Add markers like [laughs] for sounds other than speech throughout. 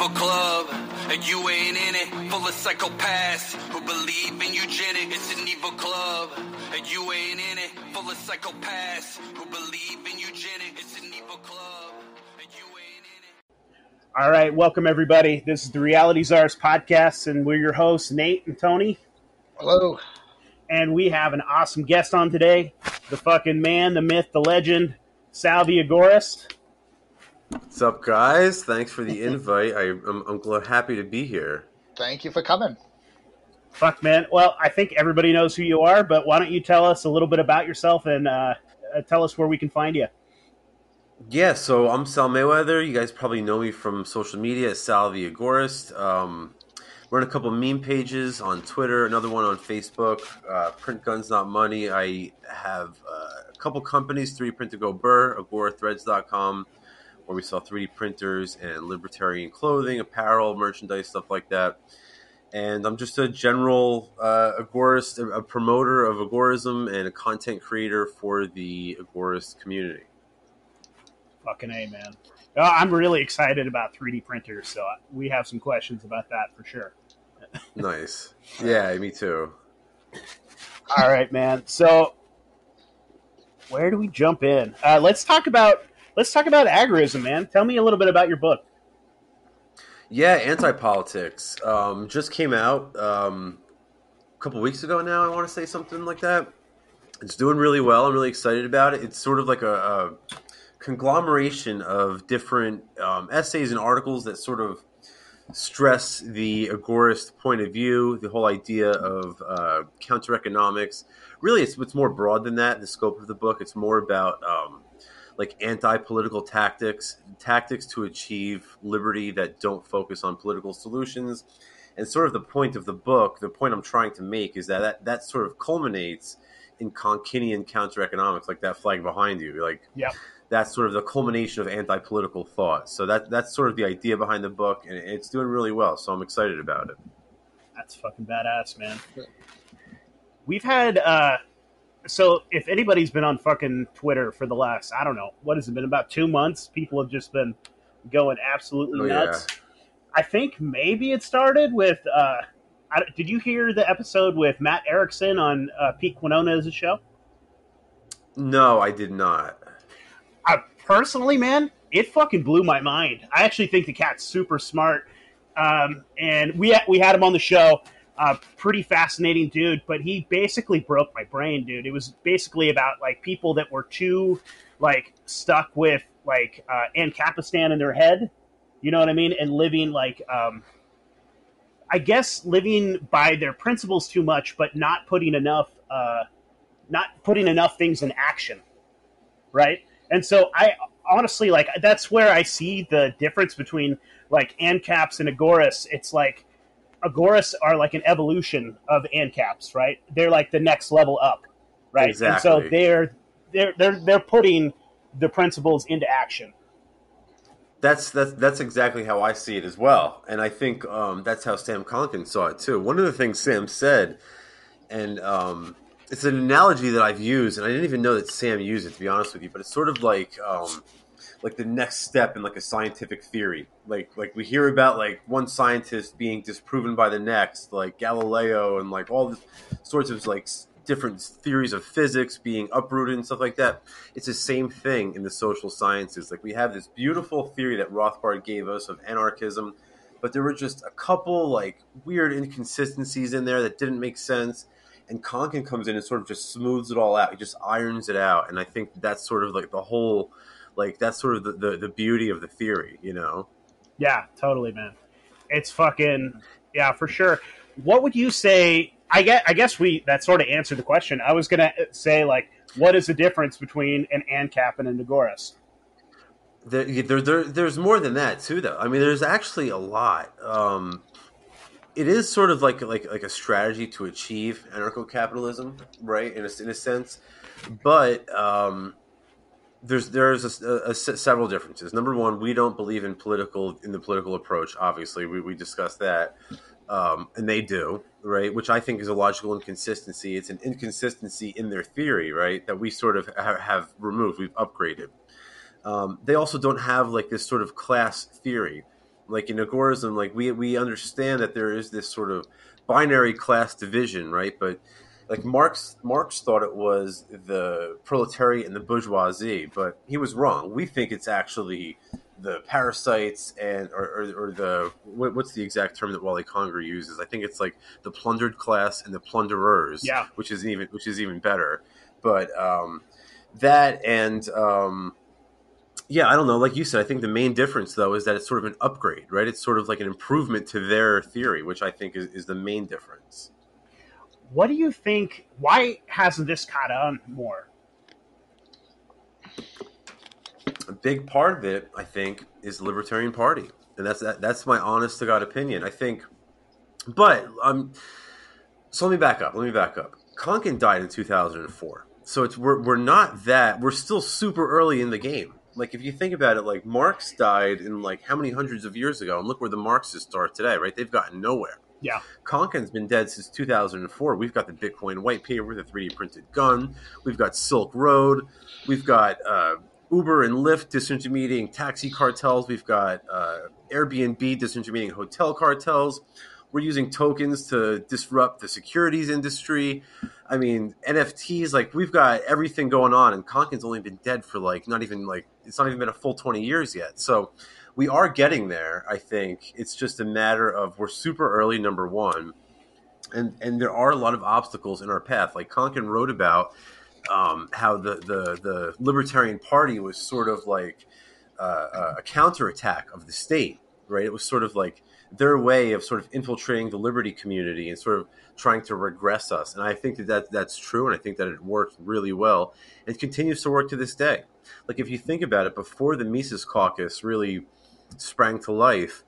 evil club, and you ain't in it. Full of psychopaths who believe in eugenics. It's an evil club, and you ain't in it. Full of psychopaths who believe in eugenics. It's an evil club, and you ain't in it. All right, welcome everybody. This is the Reality Czars podcast, and we're your hosts, Nate and Tony. Hello. And we have an awesome guest on today the fucking man, the myth, the legend, Sal the Agorist. What's up, guys? Thanks for the invite. I, I'm, I'm glad, happy to be here. Thank you for coming. Fuck, man. Well, I think everybody knows who you are, but why don't you tell us a little bit about yourself and uh, uh, tell us where we can find you? Yeah, so I'm Sal Mayweather. You guys probably know me from social media as Sal the Agorist. Um, run a couple meme pages on Twitter, another one on Facebook. Uh, Print Guns Not Money. I have uh, a couple companies, 3D Printer Go Brrr, agorathreads.com, where we sell 3D printers and libertarian clothing, apparel, merchandise, stuff like that. And I'm just a general uh, agorist, a promoter of agorism, and a content creator for the agorist community. Fucking A, man. Uh, I'm really excited about 3D printers, so we have some questions about that for sure. nice. Yeah, me too. All right, man. So, where do we jump in? Uh, let's talk about let's talk about agorism, man. Tell me a little bit about your book. Yeah, anti politics um, just came out um, a couple weeks ago now. I want to say something like that. It's doing really well. I'm really excited about it. It's sort of like a, a conglomeration of different um, essays and articles that sort of stress the agorist point of view, the whole idea of uh, counter economics. Really, it's, it's more broad than that. The scope of the book. It's more about um, like anti-political tactics, tactics to achieve liberty that don't focus on political solutions. And sort of the point of the book, the point I'm trying to make is that that, that sort of culminates in Konkinian counter economics, like that flag behind you. Like, yeah that's sort of the culmination of anti-political thought. So that that's sort of the idea behind the book, and it's doing really well. So I'm excited about it. That's fucking badass, man. We've had uh, so if anybody's been on fucking Twitter for the last I don't know what has it been about two months, people have just been going absolutely Oh, nuts. I think maybe it started with. Uh, I, did you hear the episode with Matt Erickson on uh, Pete Quinones' show? No, I did not. I, personally, man, it fucking blew my mind. I actually think the cat's super smart, um, and we we had him on the show. Uh, pretty fascinating dude, but he basically broke my brain, dude. It was basically about like people that were too like stuck with like uh, Ancapistan in their head, you know what I mean, and living like um, I guess living by their principles too much, but not putting enough uh, not putting enough things in action, right? And so I honestly like that's where I see the difference between like ANCAPs and Agorists. It's like Agorists are like an evolution of ANCAPs, right? They're like the next level up, right? Exactly. And so they're they're they're they're putting the principles into action. That's that's that's exactly how I see it as well, and I think um, that's how Sam Konkin saw it too. One of the things Sam said, and um, it's an analogy that I've used, and I didn't even know that Sam used it to be honest with you. But it's sort of like um, like the next step in like a scientific theory. Like like we hear about like one scientist being disproven by the next, like Galileo, and like all sorts of like different theories of physics being uprooted and stuff like that. It's the same thing in the social sciences. Like we have this beautiful theory that Rothbard gave us of anarchism, but there were just a couple like weird inconsistencies in there that didn't make sense. And Konkin comes in and sort of just smooths it all out. He just irons it out, and I think that's sort of like the whole, like that's sort of the, the, the beauty of the theory, you know. Yeah, totally, man. It's fucking yeah, for sure. What would you say? I guess I guess we that sort of answered the question. I was gonna say like, what is the difference between an ANCAP and an Agorist? There, there, there, there's more than that too, though. I mean, there's actually a lot. Um, it is sort of like like like a strategy to achieve anarcho-capitalism, right? In a, in a sense, but um, there's there's a, a- a several differences. Number one, we don't believe in political in the political approach. Obviously, we we discussed that, um, and they do, right? Which I think is a logical inconsistency. It's an inconsistency in their theory, right? That we sort of ha- have removed. We've upgraded. Um, they also don't have like this sort of class theory Like in agorism, like we we understand that there is this sort of binary class division, right? But like Marx Marx thought it was the proletariat and the bourgeoisie, but he was wrong. We think it's actually the parasites and or, or, or the what, what's the exact term that Wally Conger uses? I think it's like the plundered class and the plunderers, Yeah. which is even which is even better. But um, that and um, yeah, I don't know. Like you said, I think the main difference though is that it's sort of an upgrade, right? It's sort of like an improvement to their theory, which I think is, is the main difference. What do you think? Why hasn't this caught on more? a big part of it, I think, is the Libertarian Party, and that's that, that's my honest to god opinion. I think, but um, so let me back up. Let me back up. Konkin died in two thousand and four, so it's we're we're not that we're still super early in the game. Like if you think about it, like Marx died in like how many hundreds of years ago, and look where the Marxists are today, right? They've gotten nowhere. Yeah. Konkin's been dead since 2004. We've got the Bitcoin white paper, with the 3D printed gun. We've got Silk Road. We've got uh, Uber and Lyft disintermediating taxi cartels. We've got uh, Airbnb disintermediating hotel cartels. We're using tokens to disrupt the securities industry. I mean, NFTs, like, we've got everything going on, and Konkin's only been dead for, like, not even, like, it's not even been a full 20 years yet. So we are getting there, I think. It's just a matter of we're super early, number one. And, and there are a lot of obstacles in our path. Like Konkin wrote about um, how the, the, the Libertarian Party was sort of like uh, a counterattack of the state, right? It was sort of like their way of sort of infiltrating the liberty community and sort of trying to regress us. And I think that, that that's true, and I think that it worked really well and continues to work to this day. Like if you think about it, before the Mises Caucus really sprang to life,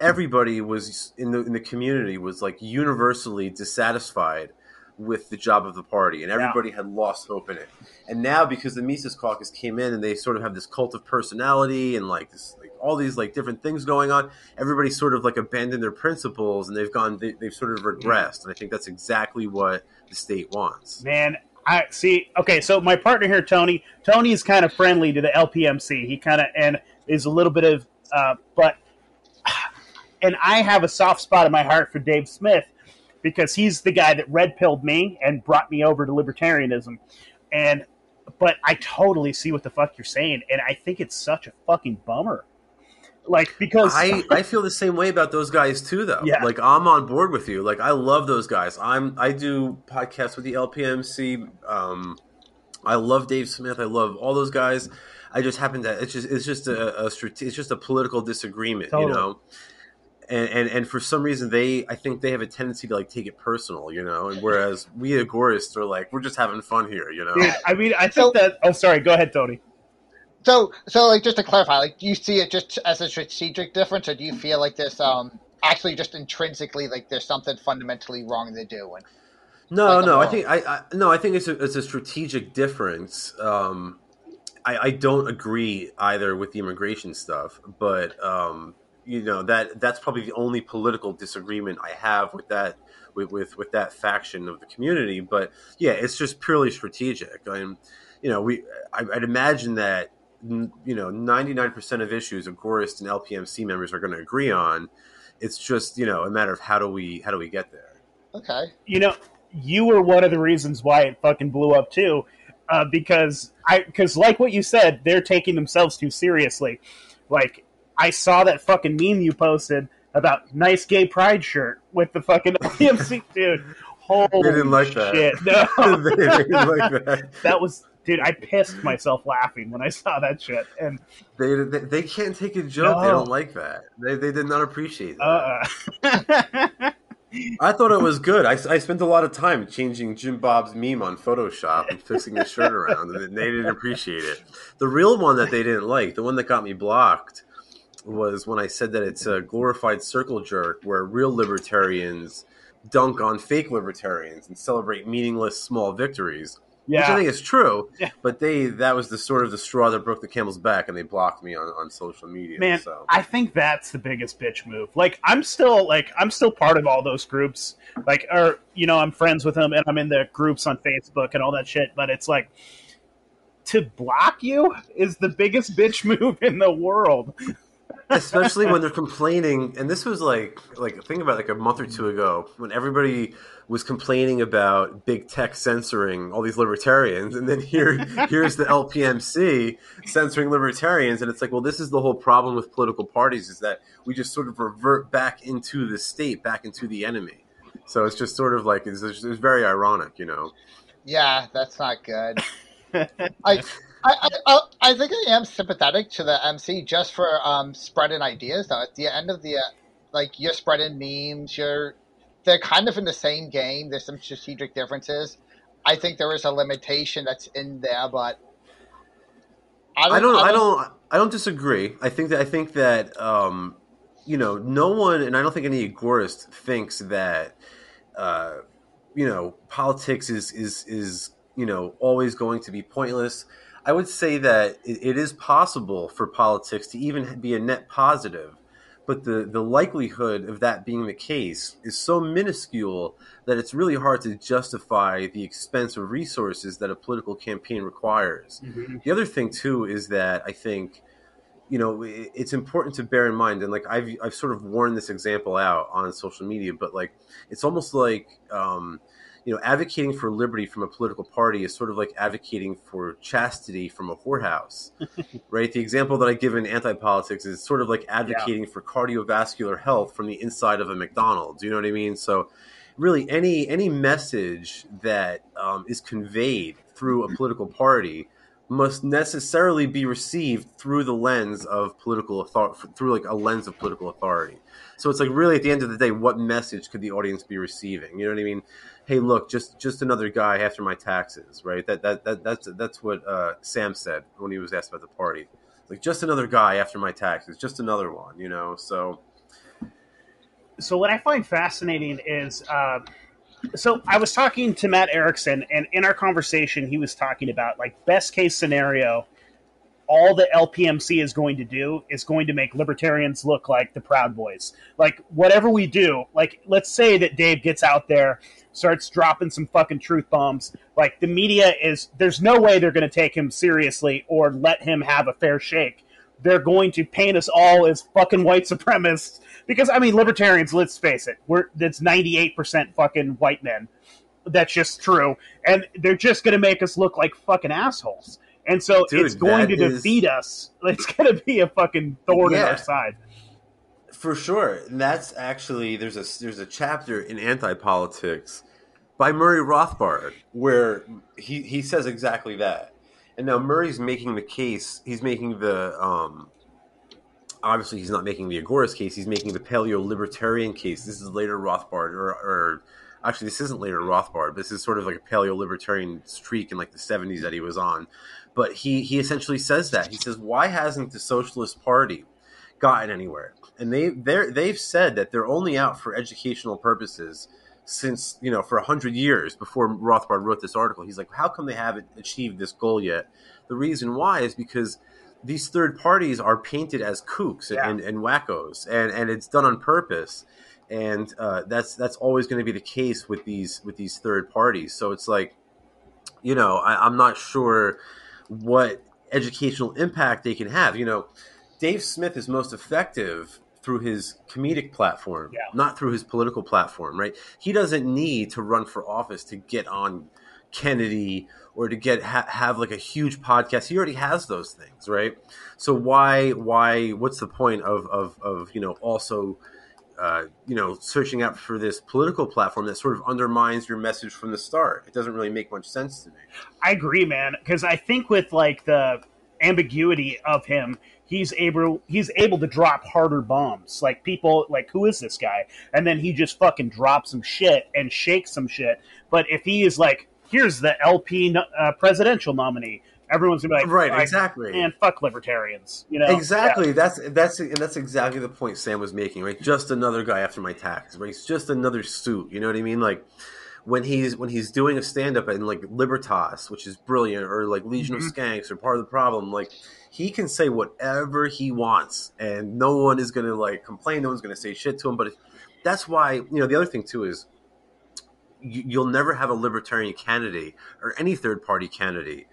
everybody was in the in the community was like universally dissatisfied with the job of the party, and everybody had lost hope in it. And now, because the Mises Caucus came in and they sort of have this cult of personality and like this, like all these like different things going on, everybody sort of like abandoned their principles and they've gone, they, they've sort of regressed. And I think that's exactly what the state wants. Man, I see. Okay, so my partner here, Tony. Tony is kind of friendly to the LPMC. He kind of and is a little bit of, uh, but, and I have a soft spot in my heart for Dave Smith because he's the guy that red pilled me and brought me over to libertarianism, and but I totally see what the fuck you're saying, and I think it's such a fucking bummer. Like because I, I feel the same way about those guys too though. Yeah. Like I'm on board with you. Like I love those guys. I'm I do podcasts with the LPMC. Um I love Dave Smith. I love all those guys. I just happen to it's just it's just a, a strate- it's just a political disagreement, Totally. you know. And, and and for some reason they I think they have a tendency to like take it personal, you know. And whereas we agorists are like we're just having fun here, you know. Dude, I mean, I think So- that. Oh, sorry. Go ahead, Tony. So, so like just to clarify, like do you see it just as a strategic difference, or do you feel like this um actually just intrinsically like there's something fundamentally wrong they're doing? No, like no. I think I, I no. I think it's a it's a strategic difference. Um, I, I don't agree either with the immigration stuff, but um, you know that that's probably the only political disagreement I have with that with with, with that faction of the community. But yeah, it's just purely strategic. And you know, we I, I'd imagine that you know ninety nine percent of issues of Agorist and LPMC members are going to agree on. It's just you know a matter of how do we how do we get there. Okay. you know, you were one of the reasons why it fucking blew up too, uh, because I because like what you said, they're taking themselves too seriously. Like I saw that fucking meme you posted about nice gay pride shirt with the fucking [laughs] PMC dude. Holy [laughs] They didn't like that. shit! No, they didn't like that. that was dude. I pissed myself laughing when I saw that shit, and They, they they can't take a joke. They don't like that. They, they did not appreciate that. uh, [laughs] I thought it was good. I, I spent a lot of time changing Jim Bob's meme on Photoshop and fixing his shirt around, and they didn't appreciate it. The real one that they didn't like, the one that got me blocked, was when I said that it's a glorified circle jerk where real libertarians dunk on fake libertarians and celebrate meaningless small victories. Which I think is true, Yeah. but they that was the sort of the straw that broke the camel's back, and they blocked me on, on social media. man so. i think that's the biggest bitch move like i'm still like i'm still part of all those groups like or you know i'm friends with them and i'm in the groups on facebook and all that shit but it's like to block you is the biggest [laughs] bitch move in the world especially when they're complaining. And this was like, like think about like a month or two ago when everybody was complaining about big tech censoring all these libertarians, and then here, here's the LPMC censoring libertarians, and it's like, well, this is the whole problem with political parties is that we just sort of revert back into the state, back into the enemy. So it's just sort of like it's, it's very ironic, you know. Yeah, that's not good. [laughs] I, I, I, I think I am sympathetic to the MC just for um, spreading ideas. Though at the end of the, uh, like you're spreading memes, you're they're kind of in the same game. There's some strategic differences. I think there is a limitation that's in there, but I don't, I don't, I don't, I don't disagree. I think that I think that um, you know, no one, and I don't think any agorist thinks that uh, you know politics is is is you know always going to be pointless. I would say that it, it is possible for politics to even be a net positive but the, the likelihood of that being the case is so minuscule that it's really hard to justify the expense of resources that a political campaign requires. Mm-hmm. The other thing too is that I think you know it's important to bear in mind and like I've I've sort of worn this example out on social media but like it's almost like um, you know, advocating for liberty from a political party is sort of like advocating for chastity from a whorehouse, [laughs] right? The example that I give in anti-politics is sort of like advocating yeah. for cardiovascular health from the inside of a McDonald's. You know what I mean? So, really, any any message that um, is conveyed through a political party must necessarily be received through the lens of political authority, through like a lens of political authority. So it's like really at the end of the day, what message could the audience be receiving? You know what I mean? Hey, look, just just another guy after my taxes, right? That that, that that's that's what uh, Sam said when he was asked about the party. Like just another guy after my taxes, just another one, you know. So, so what I find fascinating is, uh, so I was talking to Matt Erickson, and in our conversation, he was talking about like best case scenario. All the LPMC is going to do is going to make libertarians look like the Proud Boys. Like whatever we do, like let's say that Dave gets out there starts dropping some fucking truth bombs. Like the media is, there's no way they're going to take him seriously or let him have a fair shake. They're going to paint us all as fucking white supremacists because I mean, libertarians. Let's face it, we're that's ninety eight percent fucking white men. That's just true, and they're just going to make us look like fucking assholes. And so Dude, it's going to is... defeat us. [laughs] It's going to be a fucking thorn yeah. in our side. For sure, and that's actually there's a there's a chapter in anti politics by Murray Rothbard, where he, he says exactly that. And now Murray's making the case, he's making the, um, obviously he's not making the Agorist case, he's making the paleo libertarian case. This is later Rothbard, or, or actually, this isn't later Rothbard. This is sort of like a paleo libertarian streak in like the 70s that he was on. But he, he essentially says that. He says, why hasn't the Socialist Party gotten anywhere? And they, they've said that they're only out for educational purposes since you know for a hundred years before Rothbard wrote this article. He's like, how come they haven't achieved this goal yet? The reason why is because these third parties are painted as kooks yeah. and, and wackos, and and it's done on purpose. And uh, that's that's always going to be the case with these with these third parties. So it's like, you know, I, I'm not sure what educational impact they can have. You know, Dave Smith is most effective through his comedic platform, yeah. not through his political platform, right? He doesn't need to run for office to get on Kennedy or to get ha- have like a huge podcast. He already has those things, right? So why why what's the point of of, of you know also uh, you know searching out for this political platform that sort of undermines your message from the start? It doesn't really make much sense to me. I agree, man, because I think with like the ambiguity of him he's able he's able to drop harder bombs. Like people like who is this guy? And then he just fucking drops some shit and shakes some shit. But if he is like, here's the LP uh, presidential nominee. Everyone's gonna be like, right, exactly, and fuck libertarians, you know. Exactly. Yeah. That's that's and that's exactly the point Sam was making. Right, just another guy after my tax. Right, it's just another suit. You know what I mean? Like, when he's when he's doing a stand up in like Libertas, which is brilliant, or like Legion mm-hmm. of Skanks, or Part of the Problem, like he can say whatever he wants, and no one is gonna like complain. No one's gonna say shit to him. But that's why you know the other thing too is you, will never have a libertarian candidate or any third party candidate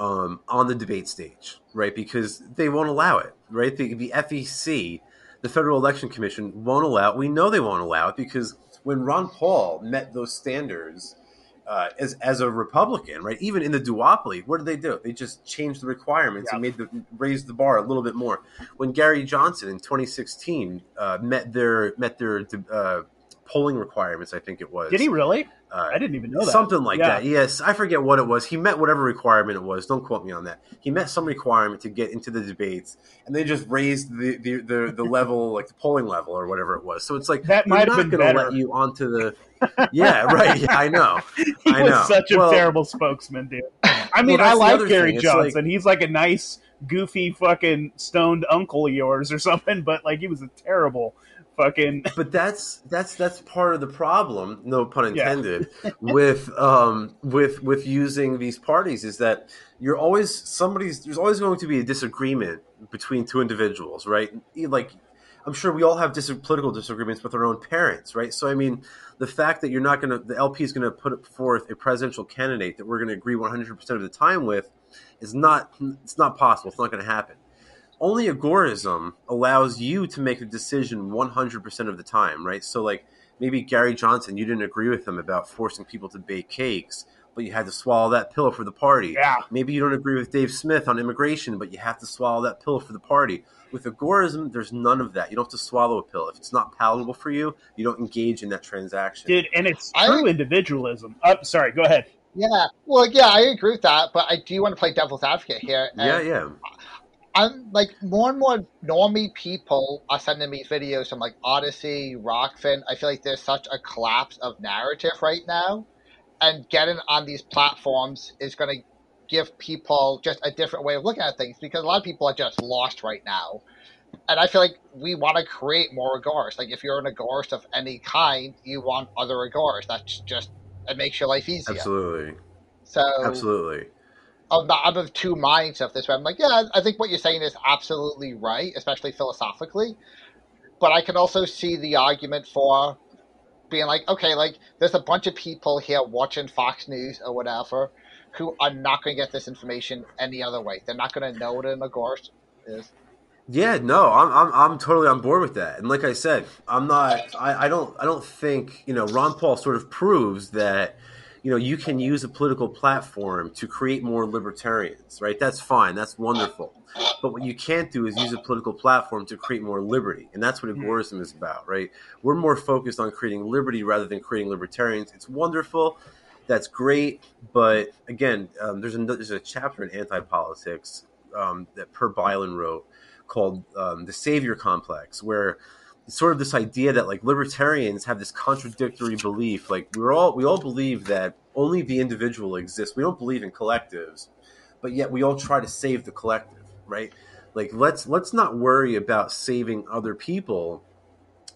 um, on the debate stage, right? Because they won't allow it. right? The, the FEC, the Federal Election Commission, won't allow. It. We know they won't allow it because when Ron Paul met those standards uh, as as a Republican, right? Even in the duopoly, what did they do? They just changed the requirements Yeah. and made the raised the bar a little bit more. When Gary Johnson in 2016 uh, met their met their uh, polling requirements, I think it was. Did he really? Uh, I didn't even know that. Something like Yeah. that. Yes, I forget what it was. He met whatever requirement it was. Don't quote me on that. He met some requirement to get into the debates, and they just raised the the, the, the [laughs] level, like the polling level or whatever it was. So it's like That might have not been going to better. let you onto the. [laughs] Yeah, right. Yeah, I know. [laughs] he I was such a Well- terrible spokesman, dude. I mean, Well, I like Gary thing. It's like- Johnson. He's like a nice, goofy, fucking stoned uncle of yours or something, but like he was a terrible fucking. [laughs] But that's that's that's part of the problem. No pun Yeah. intended. [laughs] with um with with using these parties is that you're always somebody's. There's always going to be a disagreement between two individuals, right? Like. I'm sure we all have dis- political disagreements with our own parents, right? So, I mean, the fact that you're not going to, the LP is going to put forth a presidential candidate that we're going to agree 100% of the time with is not, it's not possible. It's not going to happen. Only agorism allows you to make a decision 100% of the time, right? So, like, maybe Gary Johnson, you didn't agree with him about forcing people to bake cakes, but you had to swallow that pill for the party. Yeah. Maybe you don't agree with Dave Smith on immigration, but you have to swallow that pill for the party. With agorism, there's none of that. You don't have to swallow a pill. If it's not palatable for you, you don't engage in that transaction. Dude, and it's I- true individualism. Oh, sorry, go ahead. Yeah, well, yeah, I agree with that, but I do want to play devil's advocate here. and yeah, yeah. I'm like more and more normie people are sending me videos from like Odysee, Rokfin. I feel like there's such a collapse of narrative right now, and getting on these platforms is going to give people just a different way of looking at things because a lot of people are just lost right now. And I feel like we want to create more agorists. Like if you're an agorist of any kind, you want other agorists. That's just it makes your life easier. Absolutely. So Absolutely. I'm, I'm of two minds of this. Where I'm like, yeah, I think what you're saying is absolutely right, especially philosophically. But I can also see the argument for being like, okay, like there's a bunch of people here watching Fox News or whatever who are not going to get this information any other way. They're not going to know what an agorist is. Yeah, no, I'm, I'm I'm totally on board with that. And like I said, I'm not. I, I don't. I don't think you know. Ron Paul sort of proves that you know you can use a political platform to create more libertarians, right? That's fine. That's wonderful. But what you can't do is use a political platform to create more liberty, and that's what agorism is about, right? We're more focused on creating liberty rather than creating libertarians. It's wonderful. That's great, but again, um, there's a there's a chapter in anti politics um, that Per Bylund wrote called um, the savior complex where sort of this idea that like libertarians have this contradictory belief like we're all we all believe that only the individual exists we don't believe in collectives but yet we all try to save the collective right like let's let's not worry about saving other people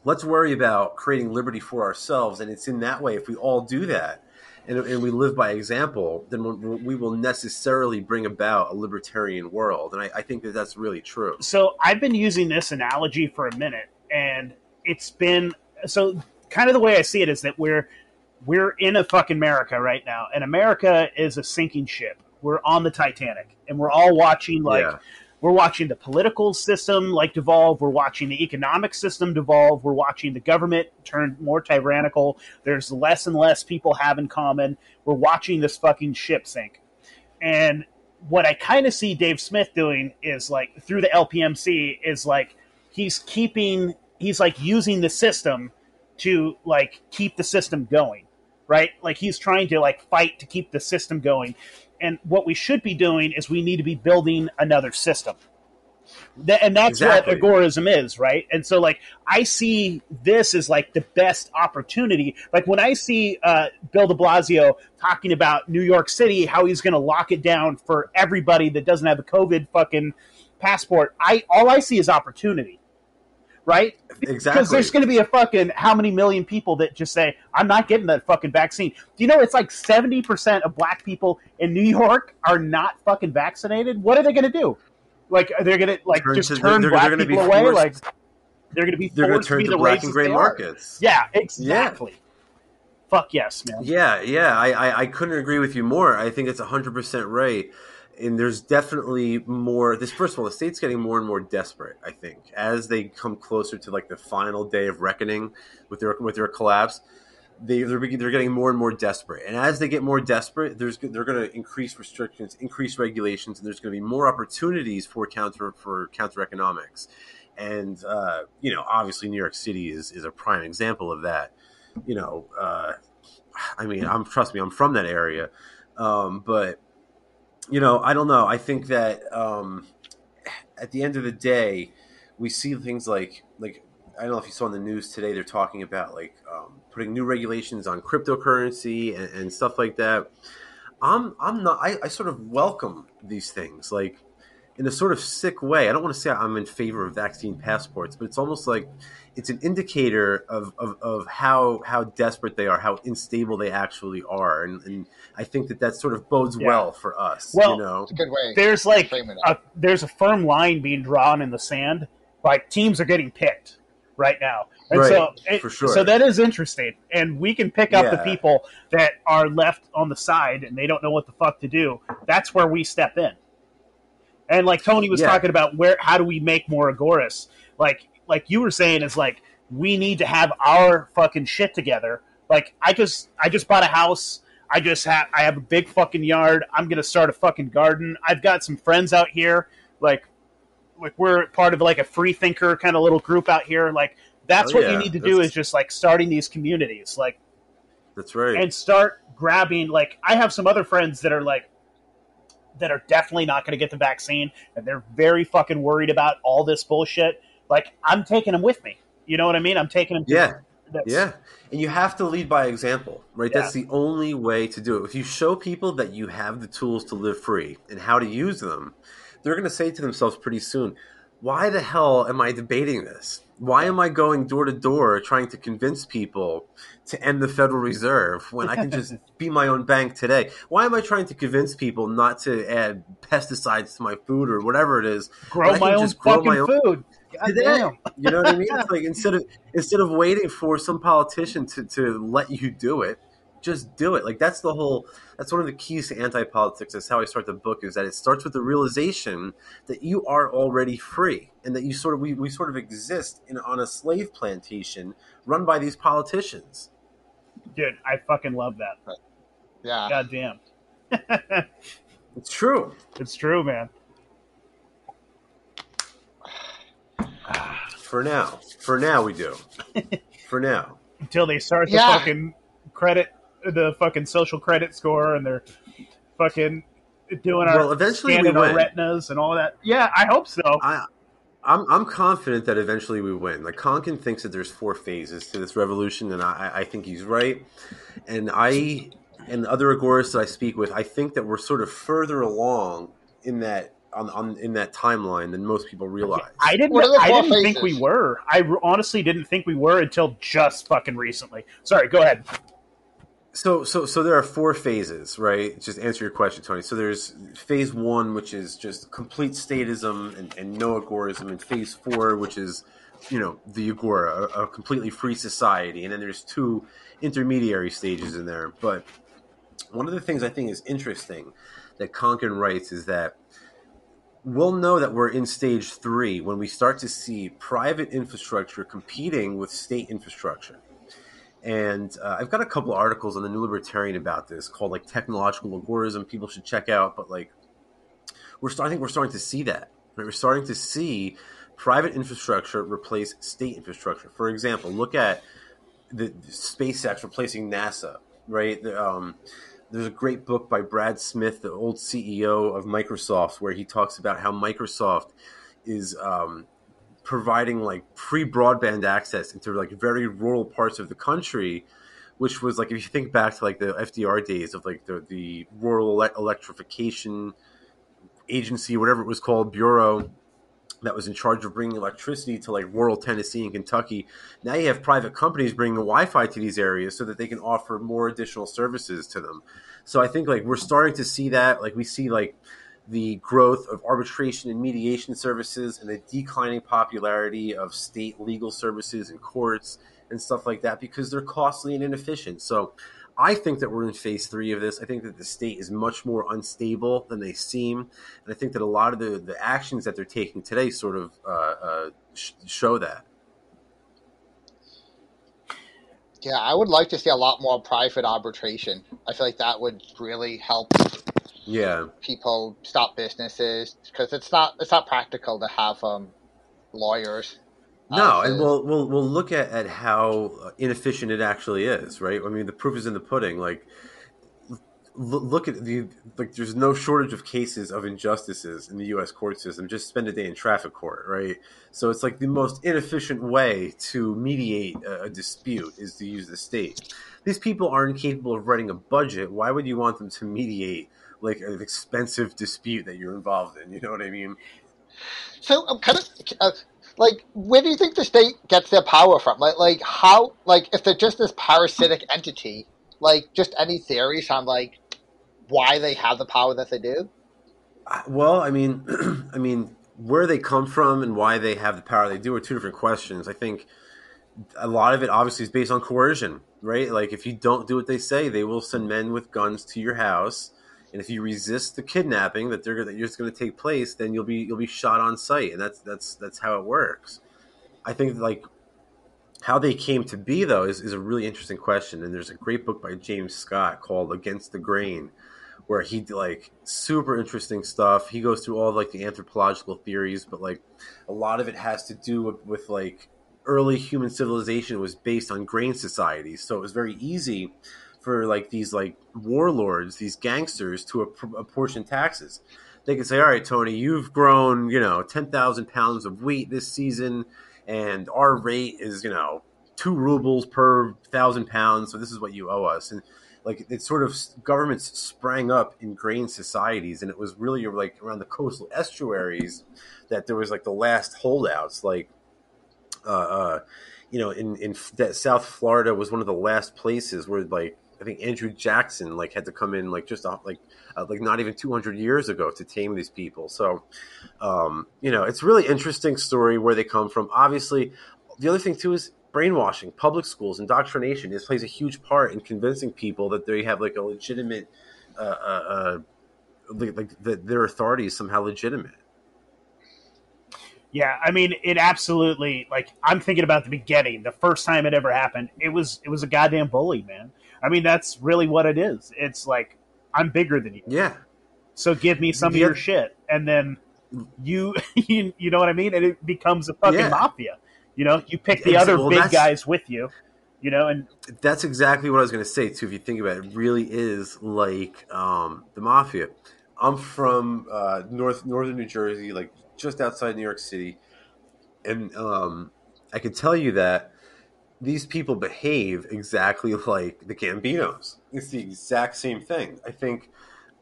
let's worry about creating liberty for ourselves and it's in that way if we all do that and, and we live by example, then we- will necessarily bring about a libertarian world. And I, I think that that's really true. So I've been using this analogy for a minute, and it's been so kind of the way I see it is that we're we're in a fucking America right now, and America is a sinking ship. We're on the Titanic, and we're all watching like Yeah. we're watching the political system like devolve. We're watching the economic system devolve. We're watching the government turn more tyrannical. There's less and less people have in common. We're watching this fucking ship sink. And what I kind of see Dave Smith doing is like through the LPMC is like he's keeping he's like using the system to like keep the system going, right? Like he's trying to like fight to keep the system going. And what we should be doing is we need to be building another system. Th- and that's Exactly. what agorism is, right? And so, like, I see this as like the best opportunity. Like when I see uh, Bill De Blasio talking about New York City, how he's going to lock it down for everybody that doesn't have a COVID fucking passport. I all I see is opportunity, right? Exactly. Because there's going to be a fucking how many million people that just say I'm not getting that fucking vaccine. Do you know it's like seventy percent of black people in New York are not fucking vaccinated? What are they going to do? Like are they going to like Turn just to- turn they're- black they're people away? forced- Like they're going to be They're going forced to turn be to the black and gray markets. Yeah, exactly. Fuck yes, man. Yeah, yeah, I, I, I couldn't agree with you more. I think it's 100% right. And there's definitely more. This first of all, the state's getting more and more desperate. I think as they come closer to like the final day of reckoning with their with their collapse, they they're, they're getting more and more desperate. And as they get more desperate, there's they're going to increase restrictions, increase regulations, and there's going to be more opportunities for counter for counter economics. And uh, you know, obviously, New York City is is a prime example of that. You know, uh, I mean, I'm trust me, I'm from that area, um, but you know, I don't know. I think that um, at the end of the day, we see things like like I don't know if you saw in the news today. They're talking about like um, putting new regulations on cryptocurrency and, and, stuff like that. I'm I'm not. I, I sort of welcome these things. Like in a sort of sick way. I don't want to say I'm in favor of vaccine passports, but it's almost like it's an indicator of, of, of how how desperate they are, how unstable they actually are, and, and I think that that sort of bodes yeah. well for us. Well, you know, it's a good way. There's like a, there's a firm line being drawn in the sand. Like teams are getting picked right now, and right, so it, for sure. so that is interesting, and we can pick up yeah. the people that are left on the side and they don't know what the fuck to do. That's where we step in. And like Tony was yeah. talking about, where how do we make more Agorists? Like like you were saying, is like we need to have our fucking shit together. Like I just I just bought a house. I just have I have a big fucking yard. I'm gonna start a fucking garden. I've got some friends out here. Like like we're part of like a free thinker kind of little group out here. Like that's oh, what yeah. you need to do is just like starting these communities. Like that's right. And start grabbing like I have some other friends that are like that are definitely not going to get the vaccine and they're very fucking worried about all this bullshit. Like I'm taking them with me. You know what I mean? I'm taking them. yeah. yeah. And you have to lead by example, right? Yeah. That's the only way to do it. If you show people that you have the tools to live free and how to use them, they're going to say to themselves pretty soon, why the hell am I debating this? Why am I going door to door trying to convince people to end the Federal Reserve when I can just [laughs] be my own bank today? Why am I trying to convince people not to add pesticides to my food or whatever it is? Grow my own fucking my own... food. Today, you know what I mean? It's [laughs] like instead of instead of waiting for some politician to, to let you do it, just do it. Like that's the whole. That's one of the keys to anti-politics. That's how I start the book. Is that it starts with the realization that you are already free, and that you sort of we, we sort of exist in on a slave plantation run by these politicians. Dude, I fucking love that. Yeah. God damn. [laughs] it's true. It's true, man. Ah, for now. For now, we do. [laughs] For now. Until they start the yeah. fucking credit the fucking social credit score and they're fucking doing our well, eventually scanning we our retinas and all that. Yeah, I hope so. I, I'm I'm confident that eventually we win. Like Konkin thinks that there's four phases to this revolution, and I, I think he's right. And I and the other agorists that I speak with, I think that we're sort of further along in that on, on in that timeline than most people realize. I didn't. I didn't phases? think we were. I honestly didn't think we were until just fucking recently. Sorry. Go ahead. So, so, so there are four phases, right? Just answer your question, Tony. So there's phase one, which is just complete statism and, and no agorism, and phase four, which is, you know, the agora, a, a completely free society, and then there's two intermediary stages in there. But one of the things I think is interesting that Konkin writes is that we'll know that we're in stage three when we start to see private infrastructure competing with state infrastructure and uh, I've got a couple articles on the New Libertarian about this called like technological agorism. People should check out. But like, we're starting, I think we're starting to see that. Right? We're starting to see private infrastructure replace state infrastructure. For example, look at the, SpaceX replacing NASA. Right. The, um, there's a great book by Brad Smith, the old CEO of Microsoft, where he talks about how Microsoft is um, providing like free broadband access into like very rural parts of the country which was like if you think back to like the FDR days of like the the rural ele- electrification agency whatever it was called bureau that was in charge of bringing electricity to like rural Tennessee and Kentucky. Now you have private companies bringing Wi-Fi to these areas so that they can offer more additional services to them. So I think like we're starting to see that. Like we see like the growth of arbitration and mediation services and the declining popularity of state legal services and courts and stuff like that because they're costly and inefficient. So I think that we're in phase three of this. I think that the state is much more unstable than they seem, and I think that a lot of the, the actions that they're taking today sort of uh, uh, sh- show that. Yeah, I would like to see a lot more private arbitration. I feel like that would really help Yeah, people stop businesses because it's not it's not practical to have um, lawyers. No, and we'll we'll we'll look at, at how inefficient it actually is, right? I mean, the proof is in the pudding. Like, l- look at the like. There's no shortage of cases of injustices in the U.S. court system. Just spend a day in traffic court, right? So it's like the most inefficient way to mediate a, a dispute is to use the state. These people aren't capable of writing a budget. Why would you want them to mediate like an expensive dispute that you're involved in? You know what I mean? So I'm kind of uh, like, where do you think the state gets their power from? Like, like how? Like, if they're just this parasitic entity, like, just any theories on like why they have the power that they do? Uh, Well, I mean, [clears throat] I mean, where they come from and why they have the power they do are two different questions. I think a lot of it obviously is based on coercion, right? Like if you don't do what they say, they will send men with guns to your house, and if you resist the kidnapping that they're that you're just going to take place, then you'll be you'll be shot on sight, and that's that's that's how it works. I think like how they came to be though is, is a really interesting question, and there's a great book by James Scott called Against the Grain where he like super interesting stuff. He goes through all like the anthropological theories, but like a lot of it has to do with, with like early human civilization was based on grain societies, so it was very easy for like these like warlords, these gangsters to app- apportion taxes. They could say, "All right, Tony, you've grown, you know, ten thousand pounds of wheat this season, and our rate is, you know, two rubles per thousand pounds. So this is what you owe us." And like it sort of governments sprang up in grain societies and it was really like around the coastal estuaries that there was like the last holdouts like uh, uh you know in in that south florida was one of the last places where like i think andrew jackson like had to come in like just uh, like uh, like not even 200 years ago to tame these people so um you know it's really interesting story where they come from obviously the other thing too is brainwashing, public schools, indoctrination. This plays a huge part in convincing people that they have like a legitimate, uh, uh, uh, like, like that their authority is somehow legitimate. Yeah, I mean, it absolutely like I'm thinking about the beginning, the first time it ever happened. It was it was a goddamn bully, man. I mean, that's really what it is. It's like I'm bigger than you, Yeah, so give me some of your shit, and then you [laughs] you, you know what I mean, and it becomes a fucking Yeah. mafia. You know, you pick the other well, big guys with you. You know, and that's exactly what I was going to say too. If you think about it, it really is like um, the mafia. I'm from uh, north northern New Jersey, like just outside New York City, and um, I can tell you that these people behave exactly [laughs] like the Gambinos. It's the exact same thing. I think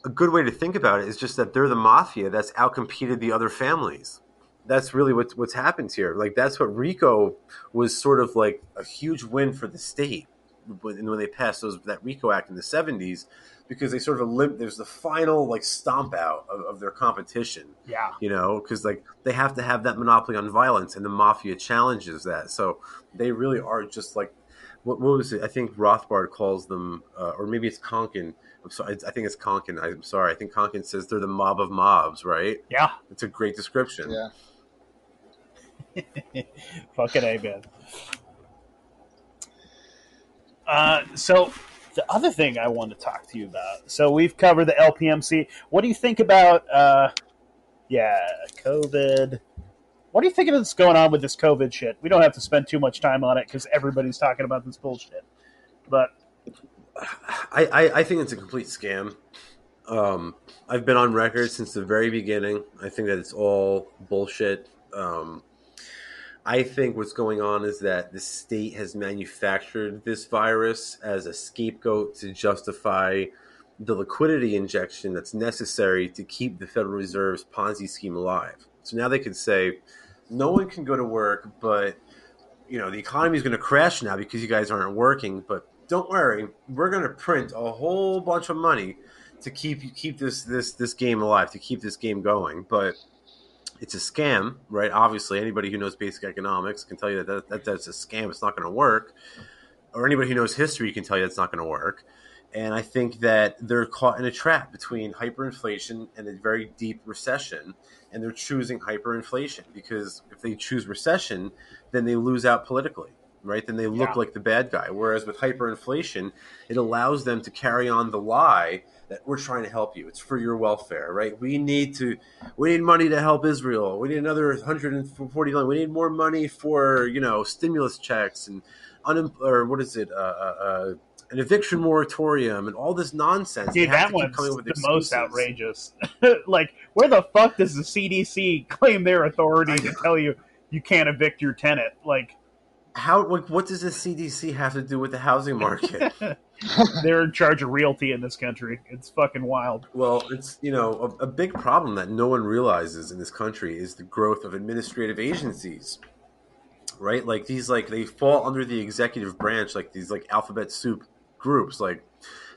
a good way to think about it is just that they're the mafia that's outcompeted the other families. That's really what, what's happened here. Like that's what RICO was sort of like a huge win for the state when, when they passed those that RICO Act in the seventies, because they sort of limp. there's the final like stomp out of, of their competition yeah, you know, because like they have to have that monopoly on violence, and the mafia challenges that. So they really are just like what, what was it? I think Rothbard calls them, uh, or maybe it's Konkin. I'm sorry, I think it's Konkin. I'm sorry. I think Konkin says they're the mob of mobs, right? yeah, It's a great description. Yeah. [laughs] fucking a man. Uh, so the other thing I want to talk to you about. So we've covered the LPMC. What do you think about? Uh, yeah, COVID. What do you think of what's going on with this COVID shit? We don't have to spend too much time on it because everybody's talking about this bullshit. But I, I, I think it's a complete scam. Um, I've been on record since the very beginning. I think that it's all bullshit. Um, I think what's going on is that the state has manufactured this virus as a scapegoat to justify the liquidity injection that's necessary to keep the Federal Reserve's Ponzi scheme alive. So now they can say, no one can go to work, but you know the economy is going to crash now because you guys aren't working. But don't worry, we're going to print a whole bunch of money to keep keep this this this game alive, to keep this game going. But it's a scam, right? Obviously, anybody who knows basic economics can tell you that, that, that that's a scam. It's not going to work. Or anybody who knows history can tell you it's not going to work. And I think that they're caught in a trap between hyperinflation and a very deep recession, and they're choosing hyperinflation because if they choose recession, then they lose out politically, right? Then they look Yeah. like the bad guy. Whereas with hyperinflation, it allows them to carry on the lie that we're trying to help you. It's for your welfare, right? We need to, we need money to help Israel. We need another 140 million. We need more money for you know stimulus checks and unem- or what is it? Uh, uh, uh, an eviction moratorium and all this nonsense. Dude, that one's coming the with most outrageous. [laughs] like, where the fuck does the CDC [laughs] claim their authority to tell you you can't evict your tenant? Like, How? Like, what does the CDC have to do with the housing market? [laughs] they're in charge of realty in this country. It's fucking wild. Well, it's you know a, a big problem that no one realizes in this country is the growth of administrative agencies, right? Like these, like they fall under the executive branch, like these like alphabet soup groups, like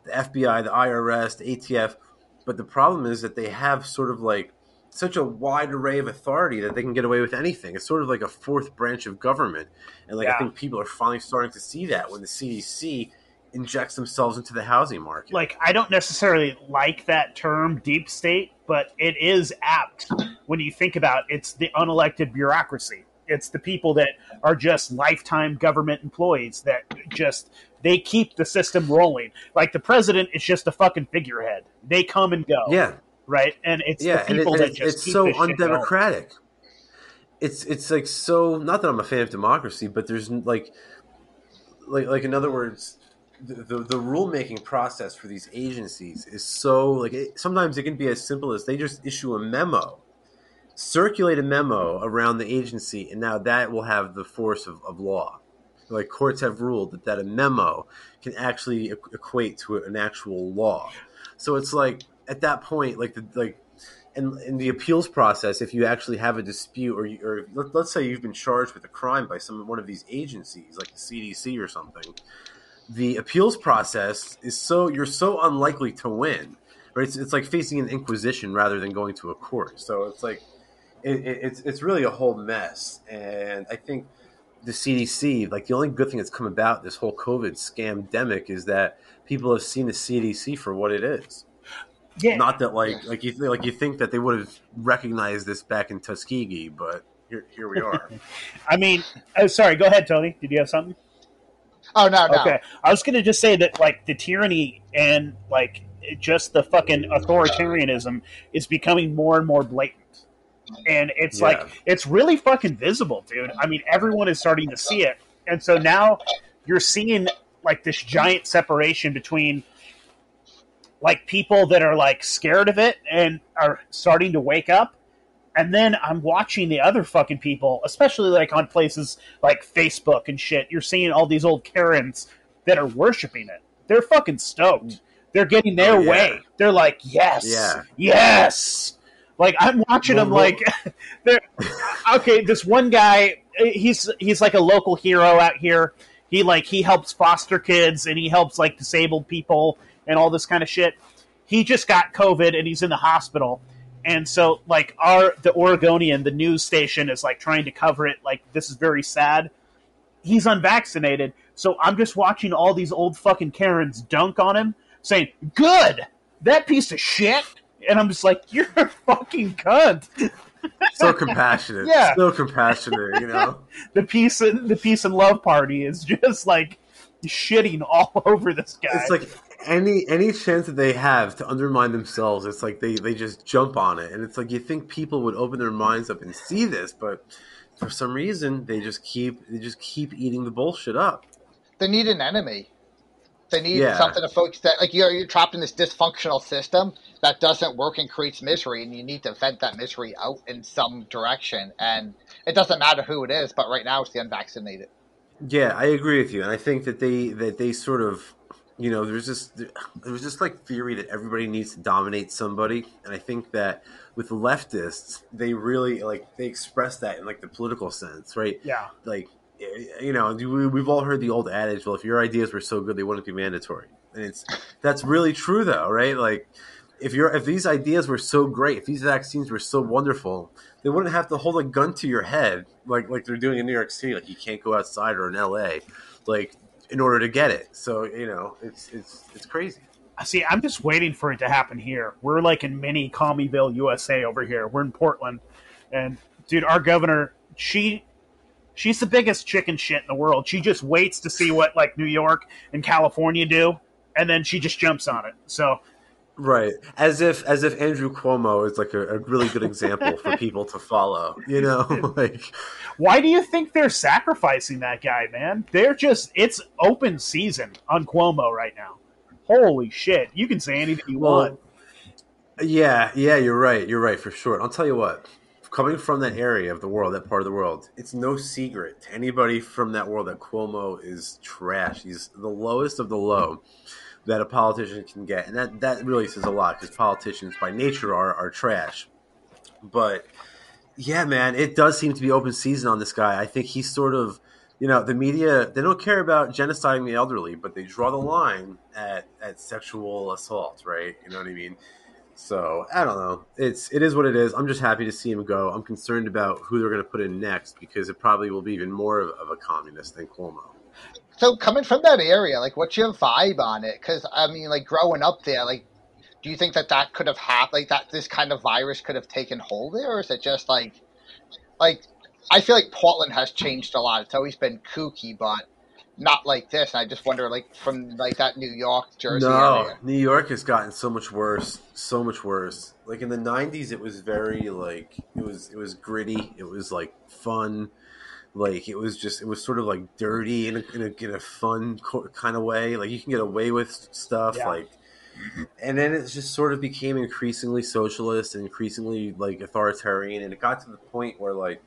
the FBI, the IRS, the ATF. But the problem is that they have sort of like such a wide array of authority that they can get away with anything. It's sort of like a fourth branch of government, and like Yeah. I think people are finally starting to see that when the CDC injects themselves into the housing market. Like, I don't necessarily like that term, deep state, but it is apt when you think about it's the unelected bureaucracy. It's the people that are just lifetime government employees that just they keep the system rolling. Like the president is just a fucking figurehead. They come and go. yeah, right? And it's yeah, the and, it, people and that it's, just it's so this shit going. undemocratic. It's it's like so. Not that I'm a fan of democracy, but there's like, like like in other words, the the, the rulemaking process for these agencies is so like it, sometimes it can be as simple as they just issue a memo, circulate a memo around the agency, and now that will have the force of, of law. Like courts have ruled that, that a memo can actually equate to an actual law. So it's like at that point, like the like in, in the appeals process, if you actually have a dispute, or, you, or let, let's say you've been charged with a crime by some one of these agencies, like the CDC or something, the appeals process is so you're so unlikely to win. Right? It's, it's like facing an inquisition rather than going to a court. So it's like it, it, it's it's really a whole mess, and I think the CDC, like the only good thing that's come about this whole COVID scam demic is that people have seen the CDC for what it is. Yeah, Not that like like you th- like you think that they would have recognized this back in Tuskegee, but here here we are. [laughs] I mean, oh, sorry. Go ahead, Tony. Did you have something? Oh no, no. Okay, I was gonna just say that like the tyranny and like just the fucking authoritarianism is becoming more and more blatant. And it's Yeah. like it's really fucking visible, dude. I mean, everyone is starting to see it, and so now you're seeing like this giant separation between like people that are like scared of it and are starting to wake up and then I'm watching the other fucking people, especially like on places like Facebook and shit. You're seeing all these old Karens that are worshiping it. They're fucking stoked. They're getting their Oh, yeah. way. They're like, yes, Yeah. yes. Like I'm watching them. Like, [laughs] they're okay. This one guy, he's he's like a local hero out here. He like he helps foster kids and he helps like disabled people and all this kind of shit. He just got COVID and he's in the hospital and so like our the Oregonian, the news station is like trying to cover it like this is very sad. He's unvaccinated, so I'm just watching all these old fucking Karens dunk on him, saying, "Good, that piece of shit," and I'm just like, "You're a fucking cunt." so compassionate, Yeah. so compassionate. You know, [laughs] The peace and the peace and love party is just like shitting all [laughs] over this guy. it's like any any chance that they have to undermine themselves, it's like they they just jump on it, and it's like you think people would open their minds up and see this, but for some reason they just keep they just keep eating the bullshit up. They need an enemy. They need Yeah. something to focus that like you're you're trapped in this dysfunctional system that doesn't work and creates misery and you need to vent that misery out in some direction and it doesn't matter who it is, but right now it's the unvaccinated. Yeah, I agree with you, and I think that they that they sort of, you know, there's this there's this like theory that everybody needs to dominate somebody, and I think that with leftists, they really like they express that in like the political sense, right? yeah, Like, eh, you know, we, we've all heard the old adage, well, if your ideas were so good, they wouldn't be mandatory, and it's that's really true though, right? Like. If your if these ideas were so great, if these vaccines were so wonderful, they wouldn't have to hold a gun to your head like like they're doing in New York City. Like you can't go outside or in L.A. like in order to get it. So you know, it's it's it's crazy. I see, I'm just waiting for it to happen here. We're like in mini Commeyville, USA over here. We're in Portland, and dude, our governor, she, she's the biggest chicken shit in the world. She just waits to see what like New York and California do, and then she just jumps on it. So Right, as if as if Andrew Cuomo is like a, a really good example for [laughs] people to follow. You know, [laughs] like why do you think they're sacrificing that guy, man? They're just it's open season on Cuomo right now. Holy shit! You can say anything you Well, want. yeah, yeah, you're right. You're right for sure. I'll tell you what. Coming from that area of the world, that part of the world, it's no secret to anybody from that world that Cuomo is trash. He's the lowest of the low that a politician can get, and that that really says a lot because politicians by nature are are trash. But yeah, man, it does seem to be open season on this guy. I think he's sort of, you know, the media they don't care about genociding the elderly, but they draw the line at at sexual assault, right? You know what I mean? So I don't know. It's it is what it is. I'm just happy to see him go. I'm concerned about who they're going to put in next because it probably will be even more of, of a communist than Cuomo. So coming from that area, like, what's your vibe on it? Because I mean, like, growing up there, like, do you think that that could have happened? Like, that this kind of virus could have taken hold there, or is it just like, like, I feel like Portland has changed a lot. It's always been kooky, but not like this. I just wonder, like, from like that New York, Jersey no, area. New York has gotten so much worse, so much worse. Like in the '90s, it was very like it was it was gritty. It was like fun. Like it was just it was sort of like dirty in a in a, in a fun co- kind of way. Like you can get away with stuff. Yeah. Like and then it just sort of became increasingly socialist and increasingly like authoritarian and it got to the point where like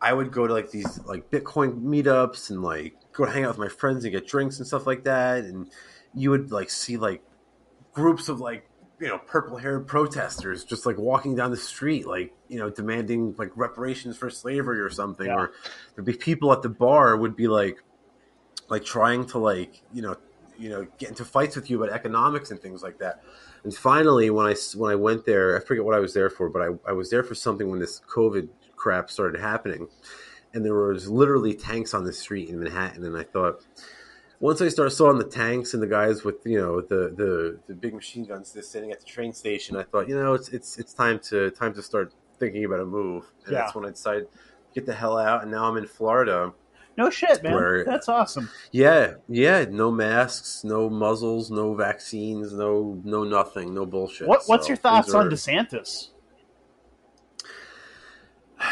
i would go to like these like bitcoin meetups and like go hang out with my friends and get drinks and stuff like that and you would like see like groups of like you know purple haired protesters just like walking down the street like you know demanding like reparations for slavery or something Yeah. or there'd be people at the bar would be like like trying to like you know you know get into fights with you about economics and things like that and finally when i when i went there i forget what i was there for but i, I was there for something when this covid crap started happening and there was literally tanks on the street in manhattan and i thought once i started saw the tanks and the guys with you know the the, the big machine guns just sitting at the train station i thought you know it's it's it's time to time to start thinking about a move and Yeah. that's when i decided to get the hell out and now i'm in florida No shit, man. Where- That's awesome. yeah, yeah. No masks, no muzzles, no vaccines, no no nothing, no bullshit. What, what's So your thoughts things on DeSantis? [sighs]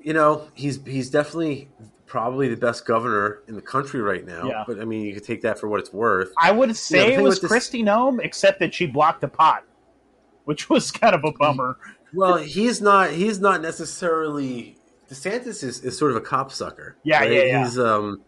You know, he's he's definitely probably the best governor in the country right now. Yeah. But I mean, you could take that for what it's worth. I would say the it was with this- Kristi Noem, except that she blocked the pot, which [laughs] was kind of a bummer. Well, he's not he's not necessarily DeSantis is, is sort of a cop sucker. Yeah, yeah, yeah. He's um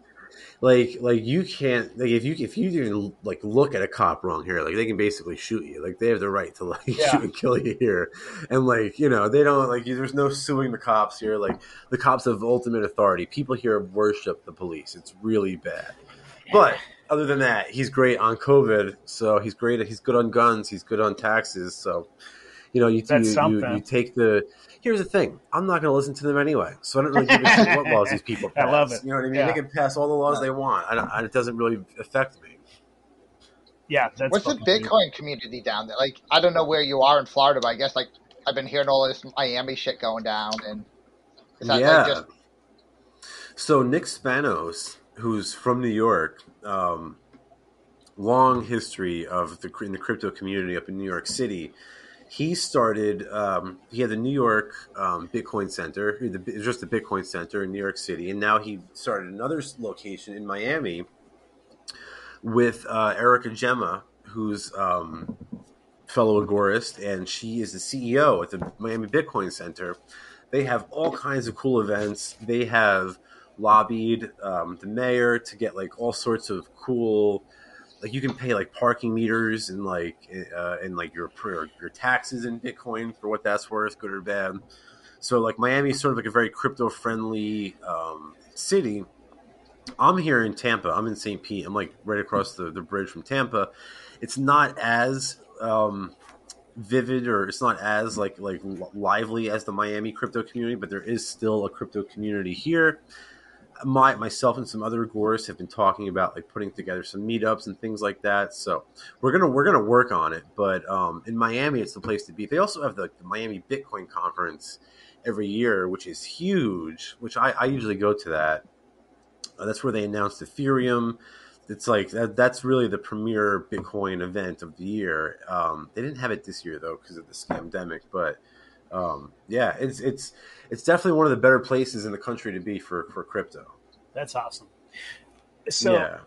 like like you can't like if you if you even like look at a cop wrong here, like they can basically shoot you. Like they have the right to like [laughs] Yeah. shoot and kill you here. And like, you know, they don't like there's no suing the cops here. Like the cops have ultimate authority. People here worship the police. It's really bad. But other than that, he's great on COVID. So he's great. He's good on guns. He's good on taxes. So, you know, you you, you, you take the. Here's the thing. I'm not going to listen to them anyway. So I don't really give a shit what laws these people [laughs] pass. I pass. love it. You know what I mean? Yeah. They can pass all the laws they want. and don't, it doesn't really affect me. Yeah, that's What's the fucking weird. Bitcoin community down there? Like, I don't know where you are in Florida, but I guess like I've been hearing all this Miami shit going down, and is that yeah. like just So Nick Spanos, who's from New York, um, long history of the in the crypto community up in New York City. He started. Um, he had the New York um, Bitcoin Center, the, just the Bitcoin Center in New York City, and now he started another location in Miami with uh, Erica Gemma, who's um, fellow agorist, and she is the CEO at the Miami Bitcoin Center. They have all kinds of cool events. They have lobbied um, the mayor to get like all sorts of cool, like you can pay like parking meters and like uh, and like your your taxes in Bitcoin for what that's worth, good or bad. So like Miami is sort of like a very crypto friendly um, city. I'm here in Tampa. I'm in St. Pete. I'm like right across the, the bridge from Tampa. It's not as um, vivid or it's not as like like lively as the Miami crypto community, but there is still a crypto community here. My myself and some other Gores have been talking about like putting together some meetups and things like that. So we're gonna we're gonna work on it. But um, in Miami, it's the place to be. They also have the, the Miami Bitcoin conference every year, which is huge. Which I, I usually go to that. Uh, that's where they announced Ethereum. It's like that, that's really the premier Bitcoin event of the year. Um, they didn't have it this year though because of the scamdemic, but um, yeah, it's it's it's definitely one of the better places in the country to be for for crypto. That's awesome. So yeah.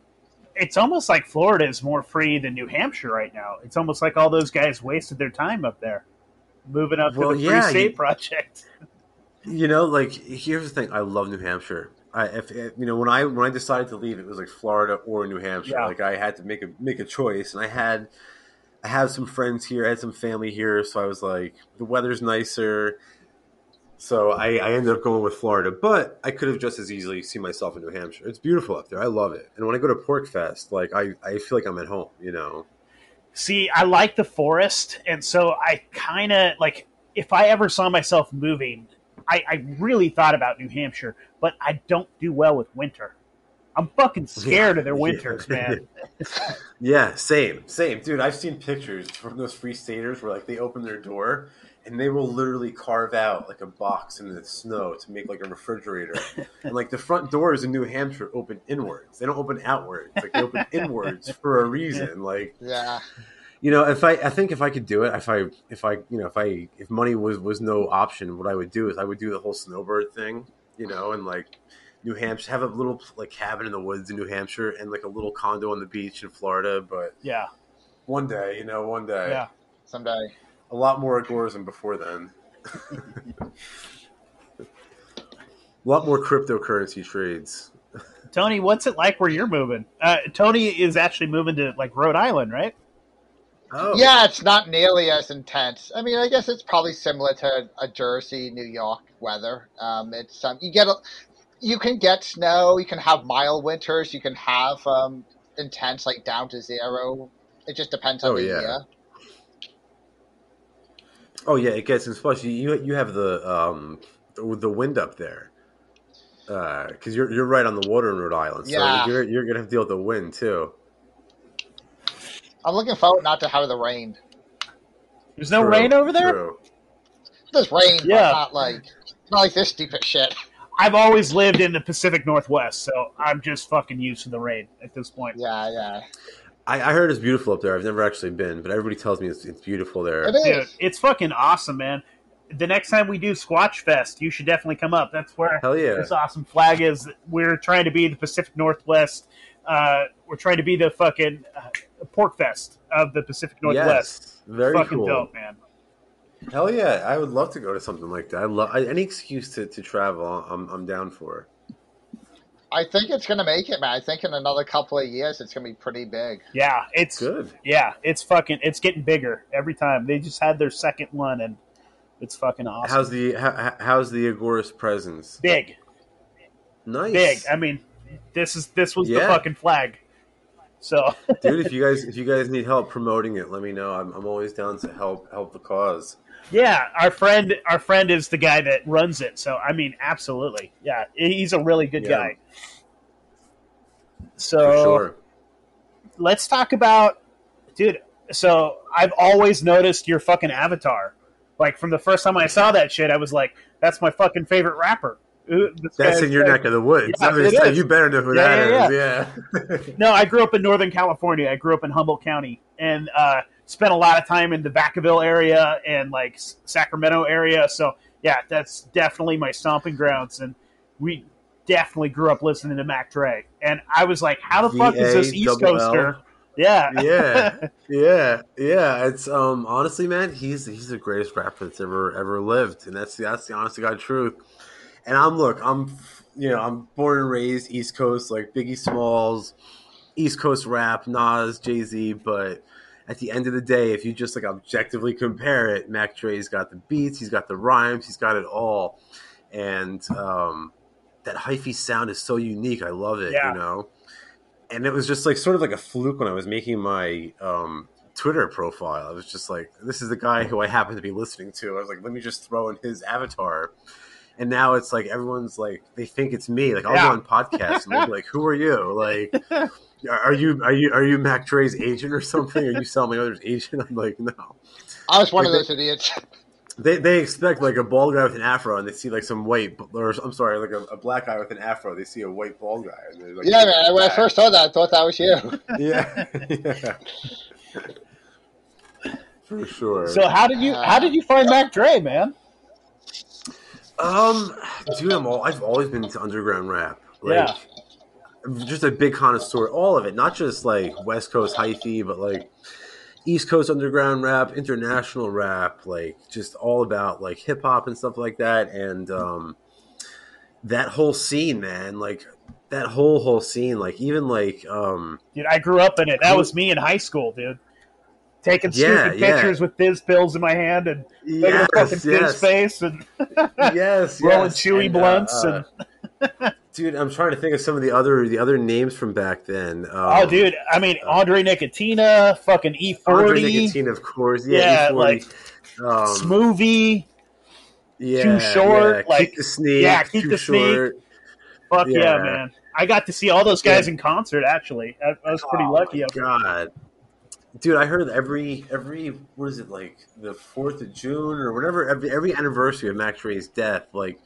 it's almost like Florida is more free than New Hampshire right now. It's almost like all those guys wasted their time up there, moving up Well, to the yeah, Free State you- Project. You know, like here's the thing. I love New Hampshire. I, if, you know, when I when I decided to leave, it was like Florida or New Hampshire. Yeah. Like I had to make a make a choice, and I had I have some friends here, I had some family here, so I was like, the weather's nicer. So I, I ended up going with Florida, but I could have just as easily seen myself in New Hampshire. It's beautiful up there. I love it. And when I go to Pork Fest, like I, I feel like I'm at home. You know. See, I like the forest, and so I kind of like if I ever saw myself moving, I, I really thought about New Hampshire, but I don't do well with winter. I'm fucking scared of their [laughs] Yeah. winters, man. [laughs] Yeah, same, same, dude. I've seen pictures from those free staters where like they open their door and they will literally carve out like a box in the snow to make like a refrigerator. [laughs] and like the front doors in New Hampshire open inwards; they don't open outwards. Like they open inwards for a reason. Like Yeah. you know, if I, I think if I could do it, if I, if I, you know, if I, if money was was no option, what I would do is I would do the whole snowbird thing, you know, and like New Hampshire, have a little like cabin in the woods in New Hampshire, and like a little condo on the beach in Florida. But Yeah, one day, you know, one day, yeah. Someday. a lot more agores than before then. [laughs] a lot more cryptocurrency trades. Tony, what's it like where you're moving? Uh, Tony is actually moving to like Rhode Island, right? Oh, Yeah, it's not nearly as intense. I mean, I guess it's probably similar to a Jersey, New York weather. Um, it's um, you get a, you can get snow, you can have mild winters, you can have um, intense like down to zero. It just depends on Oh, the yeah. year. Oh yeah, it gets. especially you you you have the um the, the wind up there because you're you're right on the water in Rhode Island, so Yeah. you're you're gonna have to deal with the wind too. I'm looking forward not to have the rain. There's no True, rain over there. true. There's rain, Yeah. but not like not like this stupid shit. I've always lived in the Pacific Northwest, so I'm just fucking used to the rain at this point. Yeah, yeah. I, I heard it's beautiful up there. I've never actually been, but everybody tells me it's, it's beautiful there. It is. Dude, it's fucking awesome, man. The next time we do Squatch Fest, you should definitely come up. That's where Hell yeah! this awesome flag is. We're trying to be the Pacific Northwest. Uh, we're trying to be the fucking uh, Pork Fest of the Pacific Northwest. Yes, very fucking cool. dope, man. Hell yeah! I would love to go to something like that. I love I, any excuse to, to travel. I'm I'm down for. It. I think it's gonna make it, man. I think in another couple of years it's gonna be pretty big. Yeah, it's Good. yeah, it's fucking it's getting bigger every time. They just had their second one, and it's fucking awesome. How's the how, how's the Agorist presence? big? Nice, Big. I mean, this is this was the fucking flag. So dude. If you guys [laughs] if you guys need help promoting it, let me know. I'm I'm always down to help help the cause. Yeah, our friend our friend is the guy that runs it. So I mean, absolutely, yeah, he's a really good Yeah. guy. So sure. let's talk about, dude. So I've always noticed your fucking avatar. Like from the first time I saw that shit, I was like, "That's my fucking favorite rapper." Ooh, That's in your neck of the woods. Yeah, I was it gonna say, is. you better know who Yeah, that yeah, is. Yeah. [laughs] No, I grew up in Northern California. I grew up in Humboldt County and uh, spent a lot of time in the Vacaville area and like Sacramento area. So yeah, that's definitely my stomping grounds. And we definitely grew up listening to Mac Dre. And I was like, how the fuck is this East. Coaster? Yeah, [laughs] yeah, yeah, yeah. It's um honestly, man, he's he's the greatest rapper that's ever ever lived, and that's that's the honest to god truth. And I'm look, I'm you know I'm born and raised East Coast, like Biggie Smalls, East Coast rap, Nas, Jay Z, but. At the end of the day, if you just like objectively compare it, Mac Dre's got the beats, he's got the rhymes, he's got it all, and um, that hyphy sound is so unique. I love it. Yeah. You know, and it was just like sort of like a fluke when I was making my um, Twitter profile. I was just like, this is the guy who I happen to be listening to. I was like, let me just throw in his avatar. and now it's like everyone's like they think it's me. Like I'll Yeah. go on podcasts and they'll be like, "Who are you? Like, [laughs] are you are you are you Mac Dre's agent or something? Are you [laughs] selling my other's agent?" I'm like, no. I was one of Like those idiots. They they expect like a bald guy with an afro, and they see like some white, or I'm sorry, like a, a black guy with an afro. They see a white bald guy, and they're like, Yeah, man. When I first saw that, I thought that was you. yeah, yeah, [laughs] for sure. So how did you how did you find Mac Dre, man? Um, dude, I'm all, I've always been into underground rap. Like, Yeah. Just a big connoisseur, all of it, not just like West Coast hyphy, but like East Coast underground rap, international rap, like just all about like hip hop and stuff like that, and um, that whole scene, man, like that whole whole scene, like even like um, Dude, I grew up in it. That was me in high school, dude. Taking Yeah, stupid yeah. pictures with Thizz pills in my hand and making yes, a fucking Thizz yes, face and [laughs] yes, rolling yes. chewy And, uh, blunts uh, and [laughs] dude, I'm trying to think of some of the other the other names from back then. Um, oh, dude, I mean Andre Nickatina, fucking E40, Andre forty, Nicotine, of course. Yeah, Yeah, E40. like, um, Smoothie. yeah, Too Short, yeah. like- Keak da Sneak, yeah, Keep too the Sneak. short. Fuck yeah. Yeah. man! I got to see all those guys in concert. Actually, I, I was pretty Oh, lucky. God, dude, I heard every every what is it like the Fourth of June or whatever every every anniversary of Mac Dre's death, like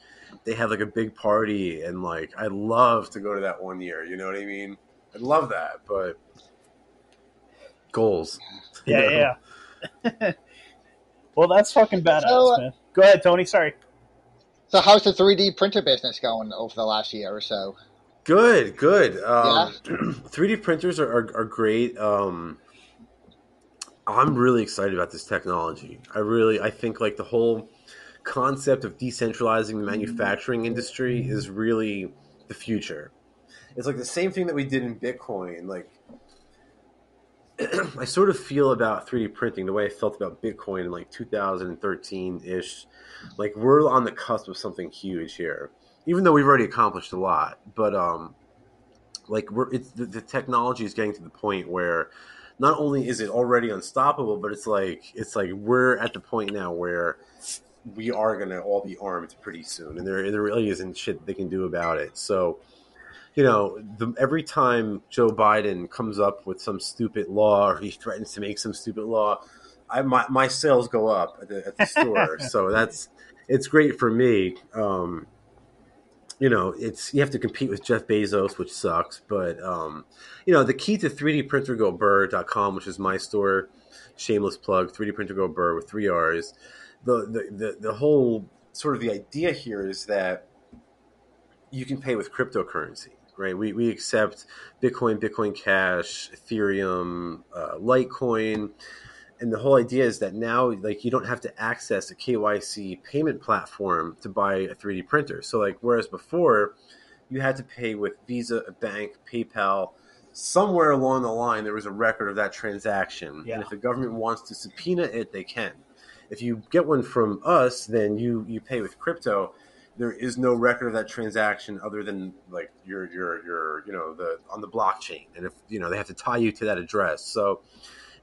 they have like a big party and like I love to go to that one year. You know what I mean? I love that, but goals. you [laughs] know? Yeah, yeah. well, that's fucking badass, So, uh, man. Go ahead, Tony. Sorry. So, how's the 3D printer business going over the last year or so? Good, good. Um, 3D [clears throat] printers are, are, are great. Um, I'm really excited about this technology. I really, I think like the whole concept of decentralizing the manufacturing industry is really the future. It's like the same thing that we did in Bitcoin. Like, [clears throat] I sort of feel about 3D printing the way I felt about Bitcoin in like 2013 ish. Like, we're on the cusp of something huge here even though we've already accomplished a lot, but um, like we're it's the, the technology is getting to the point where not only is it already unstoppable, but it's like it's like we're at the point now where we are going to all be armed pretty soon, and there there really isn't shit they can do about it. So. You know, the, every time Joe Biden comes up with some stupid law or he threatens to make some stupid law, I, my, my sales go up at the, at the store. [laughs] so that's it's great for me. Um, you know, it's you have to compete with Jeff Bezos, which sucks. But um, you know, the key to 3D Printer Go Brrr.com, which is my store, shameless plug, 3D Printer Go Brrr with three R's. The, the the the whole sort of the idea here is that you can pay with cryptocurrency, right? We we accept Bitcoin, Bitcoin Cash, Ethereum, uh, Litecoin. And the whole idea is that now, like, you don't have to access a KYC payment platform to buy a 3D printer. So, like, whereas before, you had to pay with Visa, a bank, PayPal. Somewhere along the line, there was a record of that transaction. Yeah. And if the government wants to subpoena it, they can. If you get one from us, then you you pay with crypto. There is no record of that transaction other than like your your your you know the on the blockchain. And if you know they have to tie you to that address, so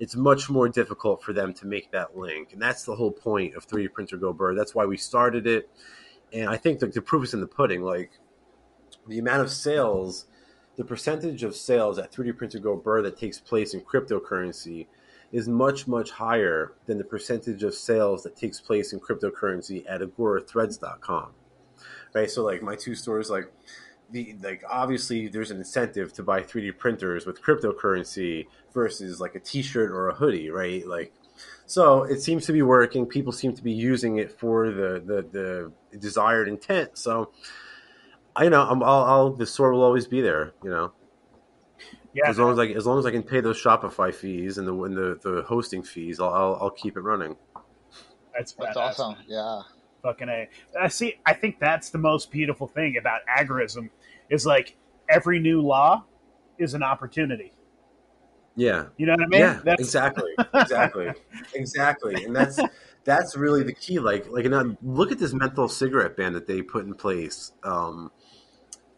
it's much more difficult for them to make that link. And that's the whole point of 3D Printer Go Brrr. That's why we started it. And I think the, the proof is in the pudding. Like the amount of sales, the percentage of sales at 3D Printer Go Brrr that takes place in cryptocurrency is much, much higher than the percentage of sales that takes place in cryptocurrency at agorathreads.com. Right? So like my two stores, like the like obviously there's an incentive to buy 3D printers with cryptocurrency versus like a t-shirt or a hoodie, right? Like so it seems to be working. People seem to be using it for the the, the desired intent. So I know I'm, I'll, I'll the store will always be there. You know, Yeah, as long as I as long as I can pay those Shopify fees and the and the, the hosting fees, I'll, I'll I'll keep it running. that's That's badass. awesome. Yeah. Fucking a. I see. I think that's the most beautiful thing about agorism is like every new law is an opportunity. Yeah. You know what I mean? yeah, That's exactly, [laughs] exactly, exactly, and that's that's really the key. Like, like, and look at this menthol cigarette ban that they put in place, um,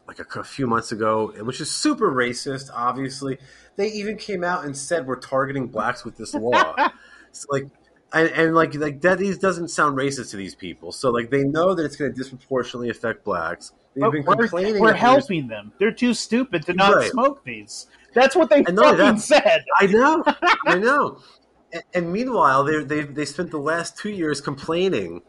like a, a few months ago, which is super racist. Obviously, they even came out and said we're targeting blacks with this law. [laughs] it's like, and, and like like that these doesn't sound racist to these people. So like they know that it's going to disproportionately affect blacks. They've been we're, complaining. we're helping them. They're too stupid to not Right. smoke these. That's what they And fucking said. I know, [laughs] I know. And, and meanwhile, they they they spent the last two years complaining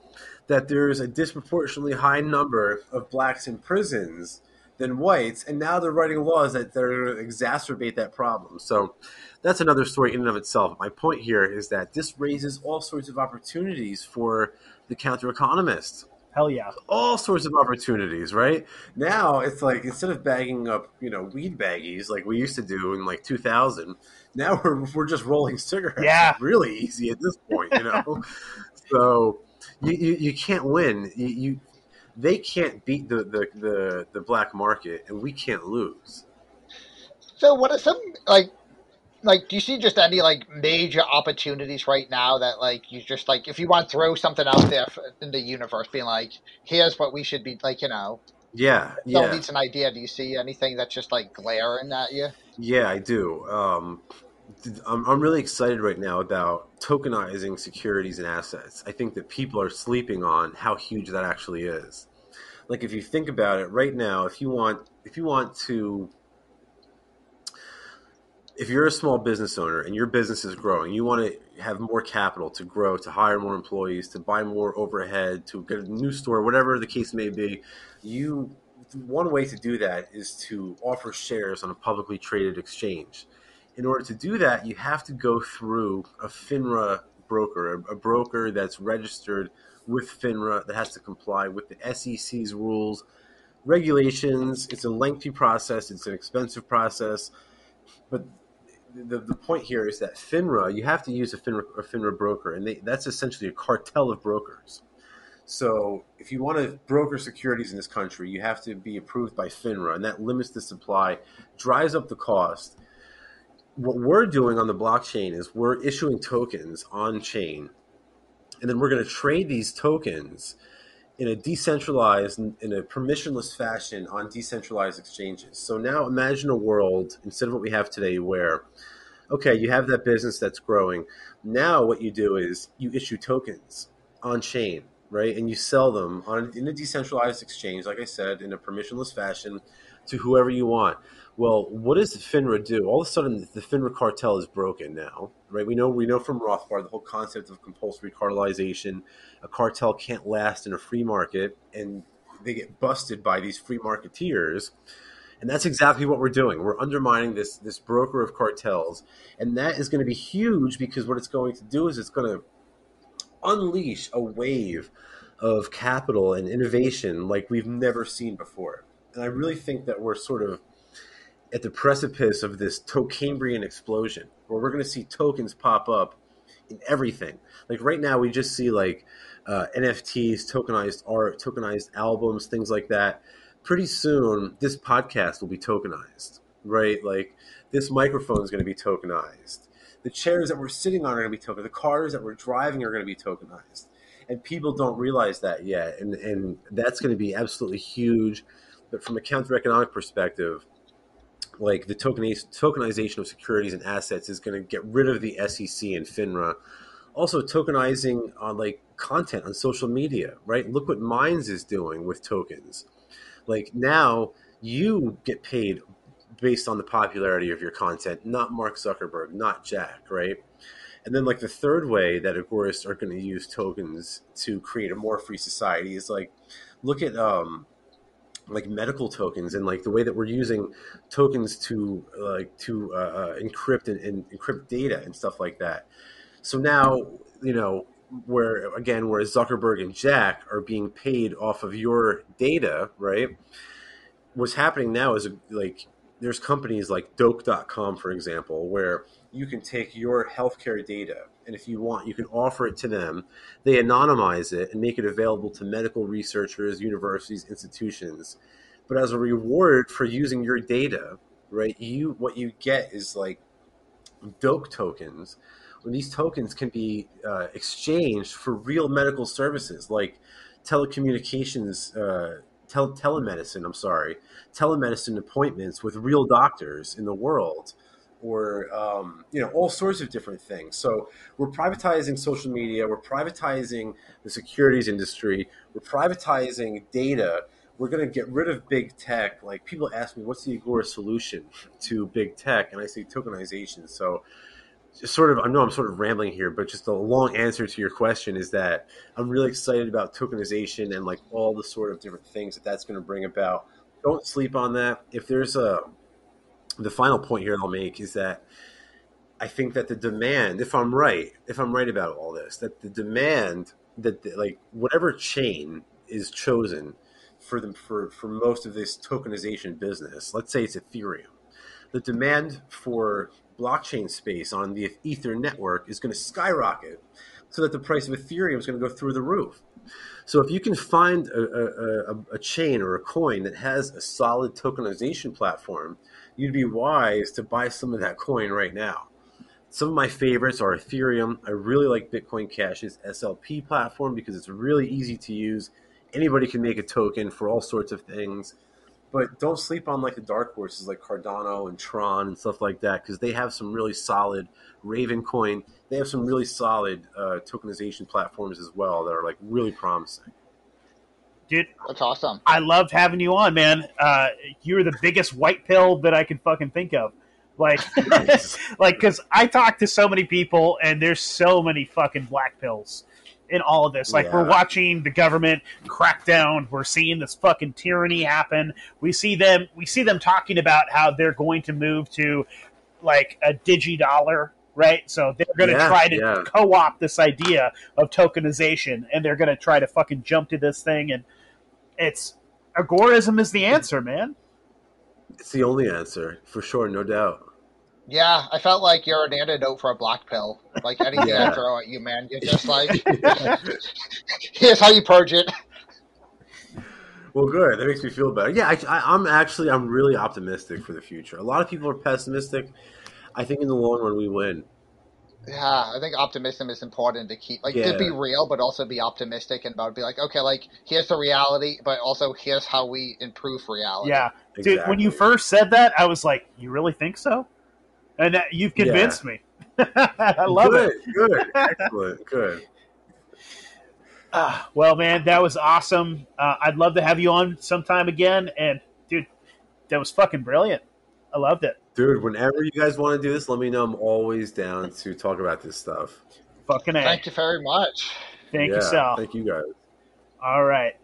that there's a disproportionately high number of blacks in prisons than whites, and now they're writing laws that they're going to exacerbate that problem. So that's another story in and of itself. My point here is that this raises all sorts of opportunities for the counter economists Hell yeah. all sorts of opportunities, right? Now it's like instead of bagging up, you know, weed baggies like we used to do in like 2000, now [laughs] we're we're just rolling cigarettes. Yeah. It's really easy at this point, you know. [laughs] so you, you you can't win. You, you they can't beat the, the the the black market, and we can't lose. So what are some like like do you see just any like major opportunities right now that like you just like if you want to throw something out there in the universe being like here's what we should be like you know Yeah, someone yeah, needs an idea do you see anything that's just like glaring at you yeah. I do. Um, I'm, I'm really excited right now about tokenizing securities and assets. I think that people are sleeping on how huge that actually is. Like if you think about it right now, if you want if you want to if you're a small business owner and your business is growing, you want to have more capital to grow, to hire more employees, to buy more overhead, to get a new store, whatever the case may be, you one way to do that is to offer shares on a publicly traded exchange. In order to do that, you have to go through a FINRA broker, a, broker that's registered with FINRA that has to comply with the SEC's rules, regulations. It's a lengthy process, it's an expensive process. But the, the point here is that FINRA, you have to use a FINRA, a FINRA broker, and they, that's essentially a cartel of brokers. So if you want to broker securities in this country, you have to be approved by FINRA, and that limits the supply, drives up the cost. What we're doing on the blockchain is we're issuing tokens on chain, and then we're going to trade these tokens in a decentralized, in a permissionless fashion on decentralized exchanges. So now imagine a world instead of what we have today where, okay, you have that business that's growing. Now what you do is you issue tokens on chain, right? And you sell them on in a decentralized exchange, like I said, in a permissionless fashion to whoever you want. Well, what does FINRA do? All of a sudden, the FINRA cartel is broken now, right? We know we know from Rothbard the whole concept of compulsory cartelization. A cartel can't last in a free market, and they get busted by these free marketeers. And that's exactly what we're doing. We're undermining this this broker of cartels, and that is going to be huge because what it's going to do is it's going to unleash a wave of capital and innovation like we've never seen before. And I really think that we're sort of at the precipice of this Tokambrian explosion where we're going to see tokens pop up in everything. Like right now, we just see like uh, NFTs, tokenized art, tokenized albums, things like that. Pretty soon, this podcast will be tokenized, right? Like this microphone is going to be tokenized. The chairs that we're sitting on are going to be tokenized. The cars that we're driving are going to be tokenized. And people don't realize that yet. And, and that's going to be absolutely huge. But from a counter economic perspective, like the tokenization of securities and assets is going to get rid of the SEC and FINRA. Also, tokenizing on like content on social media, right? Look what Minds is doing with tokens. Like now, you get paid based on the popularity of your content, not Mark Zuckerberg, not Jack, right? And then, like the third way that agorists are going to use tokens to create a more free society is like, look at um, like medical tokens and like the way that we're using tokens to like to uh, uh, encrypt and, and encrypt data and stuff like that. So now you know where again where Zuckerberg and Jack are being paid off of your data, right? What's happening now is like there's companies like Doke.com, for example, where you can take your healthcare data and if you want, you can offer it to them. They anonymize it and make it available to medical researchers, universities, institutions. But as a reward for using your data, right, you what you get is like Doke tokens. When these tokens can be uh, exchanged for real medical services like telecommunications, uh, tel- telemedicine. I'm sorry, telemedicine appointments with real doctors in the world or um, you know all sorts of different things. So we're privatizing social media, we're privatizing the securities industry, we're privatizing data. We're going to get rid of big tech. Like people ask me, what's the Agora solution to big tech? And I say tokenization. So sort of, I know I'm sort of rambling here, but just a long answer to your question is that I'm really excited about tokenization and like all the sort of different things that that's going to bring about. Don't sleep on that. If there's a, the final point here I'll make is that I think that the demand, if I'm right, if I'm right about all this, that the demand that the, like whatever chain is chosen for them for for most of this tokenization business, let's say it's Ethereum, the demand for blockchain space on the Ether network is going to skyrocket, so that the price of Ethereum is going to go through the roof. So if you can find a, a, a chain or a coin that has a solid tokenization platform, you'd be wise to buy some of that coin right now. Some of my favorites are Ethereum. I really like Bitcoin Cash's SLP platform because it's really easy to use. Anybody can make a token for all sorts of things. But don't sleep on like the dark horses like Cardano and Tron and stuff like that because they have some really solid Raven Coin. They have some really solid uh, tokenization platforms as well that are like really promising. Dude, That's awesome. I loved having you on, man. Uh, you're the biggest white pill that I can fucking think of. Like, [laughs] [laughs] like, because I talk to so many people, and there's so many fucking black pills in all of this. Like, we're watching the government crack down. We're seeing this fucking tyranny happen. We see them. We see them talking about how they're going to move to like a digi dollar. Right, so they're going to Yeah, try to yeah. co-opt this idea of tokenization, and they're going to try to fucking jump to this thing, and it's agorism is the answer, man. It's the only answer for sure, no doubt. Yeah, I felt like you're an antidote for a black pill. Like anything [laughs] Yeah. I throw at you, man, you're just like, [laughs] here's how you purge it. Well, good. That makes me feel better. Yeah, I, I, I'm actually I'm really optimistic for the future. A lot of people are pessimistic. I think in the long run we win. Yeah, I think optimism is important to keep, like, Yeah. to be real, but also be optimistic and about be like, okay, like, here's the reality, but also here's how we improve reality. Yeah, dude. When you first said that, I was like, "You really think so?" And that, you've convinced me. [laughs] I love good, it. Good, [laughs] excellent, good. Ah, well, man, that was awesome. Uh, I'd love to have you on sometime again. And dude, that was fucking brilliant. I loved it. Dude, whenever you guys want to do this, let me know. I'm always down to talk about this stuff. Fucking a. Thank you very much. Thank yeah, you, Sal. Thank you guys. All right.